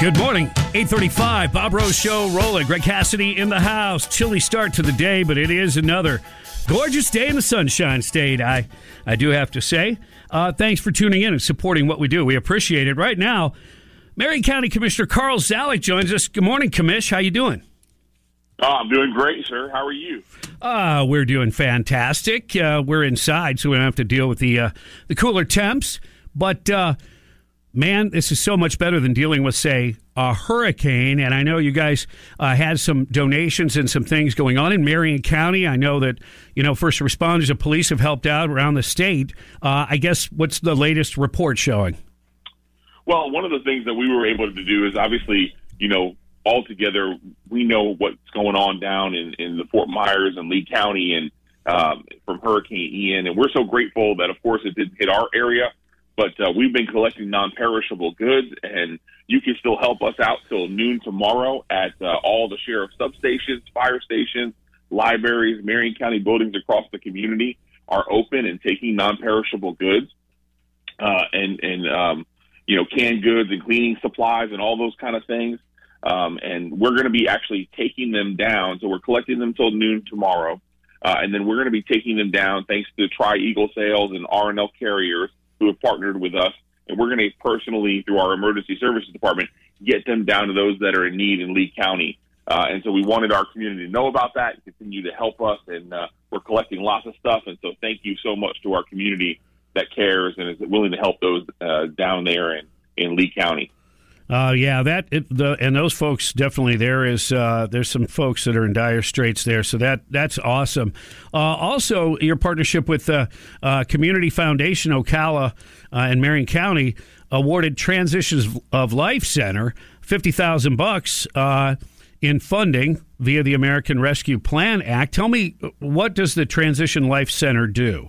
Good morning. 835, Bob Rose Show rolling. Greg Cassidy in the house. Chilly start to the day, but it is another gorgeous day in the Sunshine State, I, I do have to say. Uh, thanks for tuning in and supporting what we do. We appreciate it. Right now, Marion County Commissioner Carl Zalak joins us. Good morning, Commish. How you doing? Oh, I'm doing great, sir. How are you? Uh, we're doing fantastic. Uh, we're inside, so we don't have to deal with the uh, the cooler temps. But uh, man, this is so much better than dealing with, say, a hurricane. And I know you guys uh, had some donations and some things going on in Marion County. I know that, you know, first responders and police have helped out around the state. Uh, I guess what's the latest report showing? Well, one of the things that we were able to do is obviously, you know, all together, we know what's going on down in, in the Fort Myers and Lee County and um, from Hurricane Ian. And we're so grateful that, of course, it didn't hit our area but uh, we've been collecting non-perishable goods, and you can still help us out till noon tomorrow at uh, all the sheriff substations, fire stations, libraries, Marion County buildings across the community are open and taking non-perishable goods, uh, and and um, you know canned goods and cleaning supplies and all those kind of things. Um, and we're going to be actually taking them down. So we're collecting them till noon tomorrow, uh, and then we're going to be taking them down thanks to Tri Eagle Sales and R and L Carriers who have partnered with us, and we're going to personally, through our emergency services department, get them down to those that are in need in Lee County. Uh, and so we wanted our community to know about that and continue to help us. And uh, we're collecting lots of stuff. And so thank you so much to our community that cares and is willing to help those uh, down there in, in Lee County. Uh, yeah, that it, the and those folks definitely there is uh, there's some folks that are in dire straits there, so that that's awesome. Uh, also, your partnership with the uh, Community Foundation Ocala uh, and Marion County awarded Transitions of Life Center fifty thousand bucks uh, in funding via the American Rescue Plan Act. Tell me, what does the Transition Life Center do?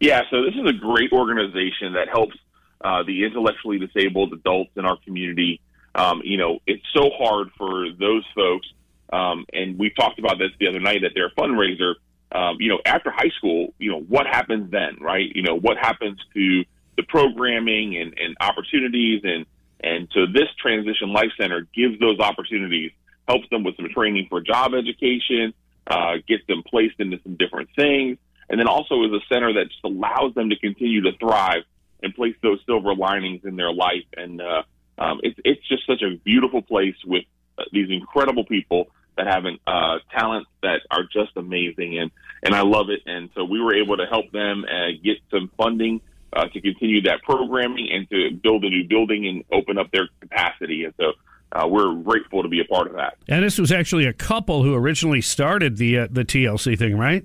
Yeah, so this is a great organization that helps uh, the intellectually disabled adults in our community. Um, you know, it's so hard for those folks. Um, and we talked about this the other night that their fundraiser, um, you know, after high school, you know, what happens then, right? You know, what happens to the programming and, and opportunities and, and so this transition life center gives those opportunities, helps them with some training for job education, uh, gets them placed into some different things, and then also is a center that just allows them to continue to thrive and place those silver linings in their life. And uh, um, it's it's just such a beautiful place with uh, these incredible people that have an, uh, talents that are just amazing, and and I love it. And so we were able to help them uh, get some funding uh, to continue that programming and to build a new building and open up their capacity. And so. Uh, we're grateful to be a part of that. And this was actually a couple who originally started the uh, the TLC thing, right?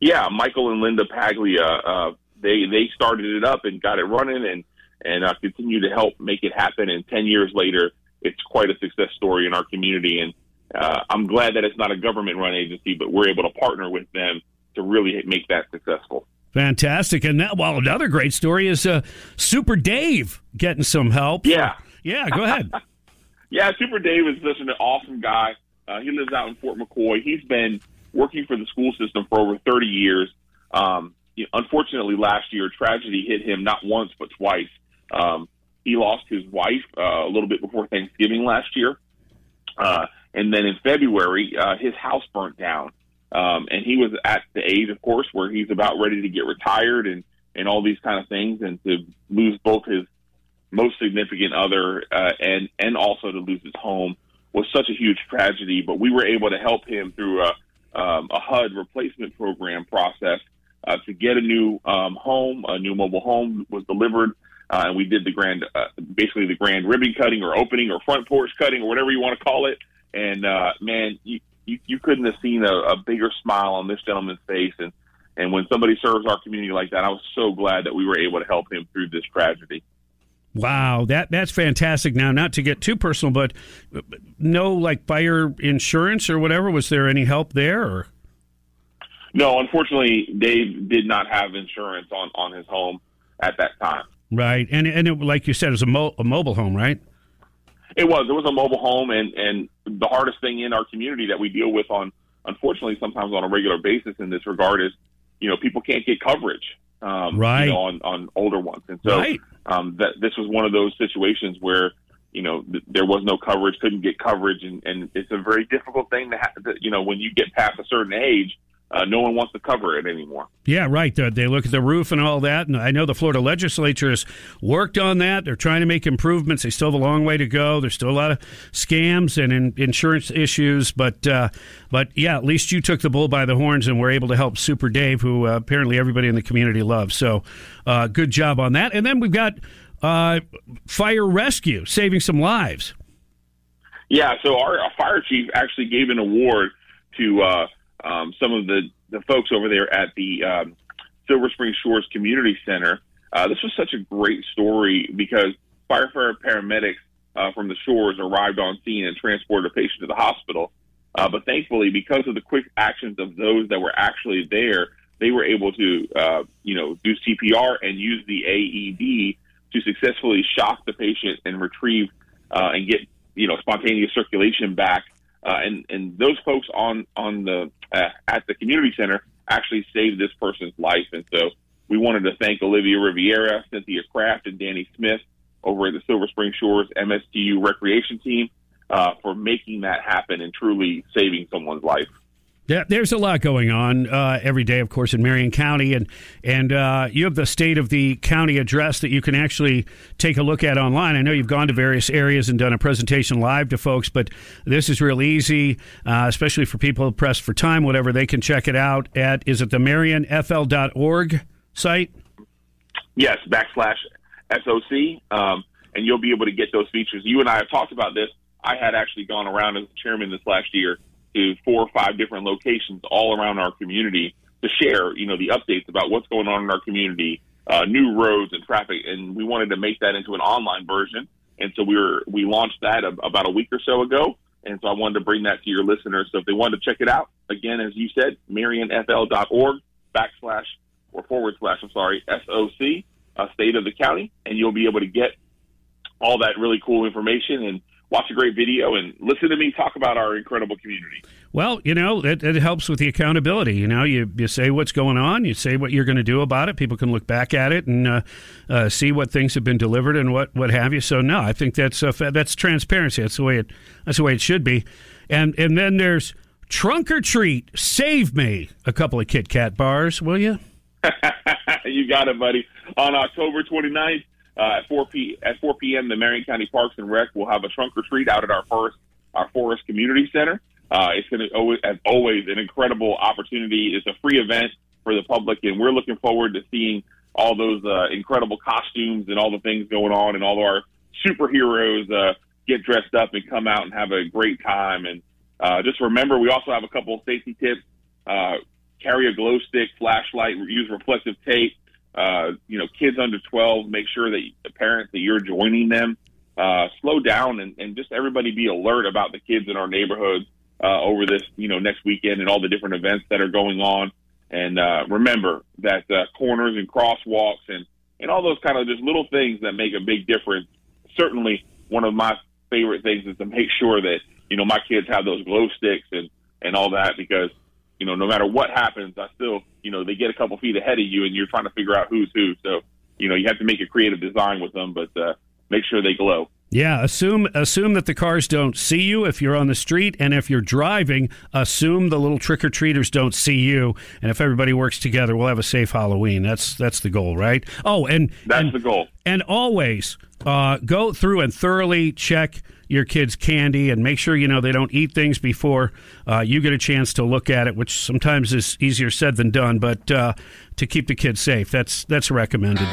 Yeah, Michael and Linda Paglia uh, they they started it up and got it running and and uh, continue to help make it happen. And ten years later, it's quite a success story in our community. And uh, I'm glad that it's not a government run agency, but we're able to partner with them to really make that successful. Fantastic. And now, well, another great story is uh, Super Dave getting some help. Yeah. Yeah, go ahead. yeah, Super Dave is such an awesome guy. Uh, he lives out in Fort McCoy. He's been working for the school system for over 30 years. Um, unfortunately, last year tragedy hit him not once but twice. Um, he lost his wife uh, a little bit before Thanksgiving last year, uh, and then in February, uh, his house burnt down. Um, and he was at the age, of course, where he's about ready to get retired and and all these kind of things, and to lose both his most significant other uh, and and also to lose his home was such a huge tragedy. But we were able to help him through a um, a HUD replacement program process uh, to get a new um, home. A new mobile home was delivered, uh, and we did the grand, uh, basically the grand ribbon cutting or opening or front porch cutting or whatever you want to call it. And uh, man, you, you you couldn't have seen a, a bigger smile on this gentleman's face, and And when somebody serves our community like that, I was so glad that we were able to help him through this tragedy. Wow, that that's fantastic. Now, not to get too personal, but no like fire insurance or whatever. Was there any help there? Or? No, unfortunately, Dave did not have insurance on on his home at that time. Right, and and it, like you said, it was a, mo- a mobile home, right? It was. It was a mobile home, and and the hardest thing in our community that we deal with on, unfortunately, sometimes on a regular basis in this regard is, you know, people can't get coverage, um, right, you know, on on older ones, and so right. um, that this was one of those situations where you know th- there was no coverage, couldn't get coverage, and and it's a very difficult thing to have. You know, when you get past a certain age, uh, no one wants to cover it anymore. Yeah, right. They, they look at the roof and all that. And I know the Florida legislature has worked on that. They're trying to make improvements. They still have a long way to go. There's still a lot of scams and in, insurance issues. But, uh, but yeah, at least you took the bull by the horns and were able to help Super Dave, who uh, apparently everybody in the community loves. So uh, good job on that. And then we've got uh, fire rescue, saving some lives. Yeah, so our, our fire chief actually gave an award to uh, um, some of the, the folks over there at the um, Silver Spring Shores Community Center. Uh, this was such a great story because firefighter paramedics uh, from the shores arrived on scene and transported a patient to the hospital. Uh, but thankfully, because of the quick actions of those that were actually there, they were able to, uh, you know, do CPR and use the AED to successfully shock the patient and retrieve uh, and get, you know, spontaneous circulation back uh, and and those folks on on the uh, at the community center actually saved this person's life. And so we wanted to thank Olivia Riviera, Cynthia Kraft, and Danny Smith over at the Silver Spring Shores MSTU recreation team uh, for making that happen and truly saving someone's life. Yeah, there's a lot going on uh, every day, of course, in Marion County, and and uh, you have the state of the county address that you can actually take a look at online. I know you've gone to various areas and done a presentation live to folks, but this is real easy, uh, especially for people pressed for time. Whatever they can check it out at is it the MarionFL.org site? Yes, backslash SOC, um, and you'll be able to get those features. You and I have talked about this. I had actually gone around as chairman this last year to four or five different locations all around our community to share, you know, the updates about what's going on in our community, uh, new roads and traffic, and we wanted to make that into an online version. And so we were we launched that a, about a week or so ago, and so I wanted to bring that to your listeners. So if they wanted to check it out, again, as you said, MarionFL.org backslash or forward slash, I'm sorry, SOC, uh, state of the county, and you'll be able to get all that really cool information and watch a great video and listen to me talk about our incredible community. Well, you know, it, it, helps with the accountability. You know, you, you say what's going on, you say what you're going to do about it. People can look back at it and uh, uh, see what things have been delivered and what, what have you. So, no, I think that's uh, that's transparency. That's the way it that's the way it should be. And and then there's trunk or treat. Save me a couple of Kit Kat bars, will you? you got it, buddy. On October 29th, uh, at 4 p at 4 p.m. the Marion County Parks and Rec will have a trunk or treat out at our forest our Forest Community Center. Uh, it's going to always, as always, an incredible opportunity. It's a free event for the public, and we're looking forward to seeing all those uh, incredible costumes and all the things going on, and all of our superheroes uh, get dressed up and come out and have a great time. And uh, just remember, we also have a couple of safety tips. Uh, carry a glow stick, flashlight, use reflective tape uh, you know, kids under 12, make sure that the parents that you're joining them, uh, slow down and, and just everybody be alert about the kids in our neighborhoods, uh, over this, you know, next weekend and all the different events that are going on. And, uh, remember that, uh, corners and crosswalks and, and all those kind of just little things that make a big difference. Certainly one of my favorite things is to make sure that, you know, my kids have those glow sticks and, and all that because you know, no matter what happens, I still, you know, they get a couple feet ahead of you and you're trying to figure out who's who. So, you know, you have to make a creative design with them, but uh, make sure they glow. Yeah, assume assume that the cars don't see you if you're on the street, and if you're driving, assume the little trick or treaters don't see you. And if everybody works together, we'll have a safe Halloween. That's that's the goal, right? Oh, and that's and, the goal. And always uh, go through and thoroughly check your kids' candy and make sure you know they don't eat things before uh, you get a chance to look at it, which sometimes is easier said than done. But uh, to keep the kids safe, that's that's recommended.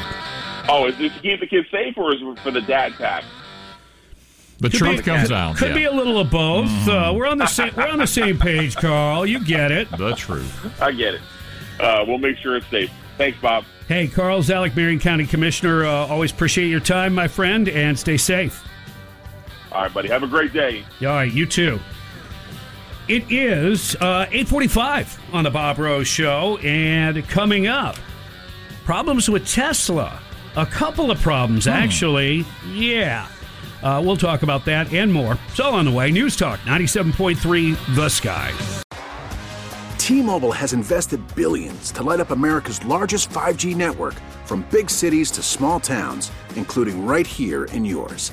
Oh, is it to keep the kids safe or is it for the dad pack? The could truth be, comes out. Could yeah. be a little of both. Mm. Uh, we're on the same we're on the same page, Carl. You get it. The truth. I get it. uh, we'll make sure it's safe. Thanks, Bob. Hey, Carl Zalak, Marion County Commissioner. Uh, always appreciate your time, my friend, and stay safe. All right, buddy. Have a great day. All right, you too. It is uh, 845 on the Bob Rose Show, and coming up, problems with Tesla. A couple of problems, actually. Yeah. Uh, we'll talk about that and more. It's all on the way. News Talk 97.3 The Sky. T-Mobile has invested billions to light up America's largest 5G network from big cities to small towns, including right here in yours.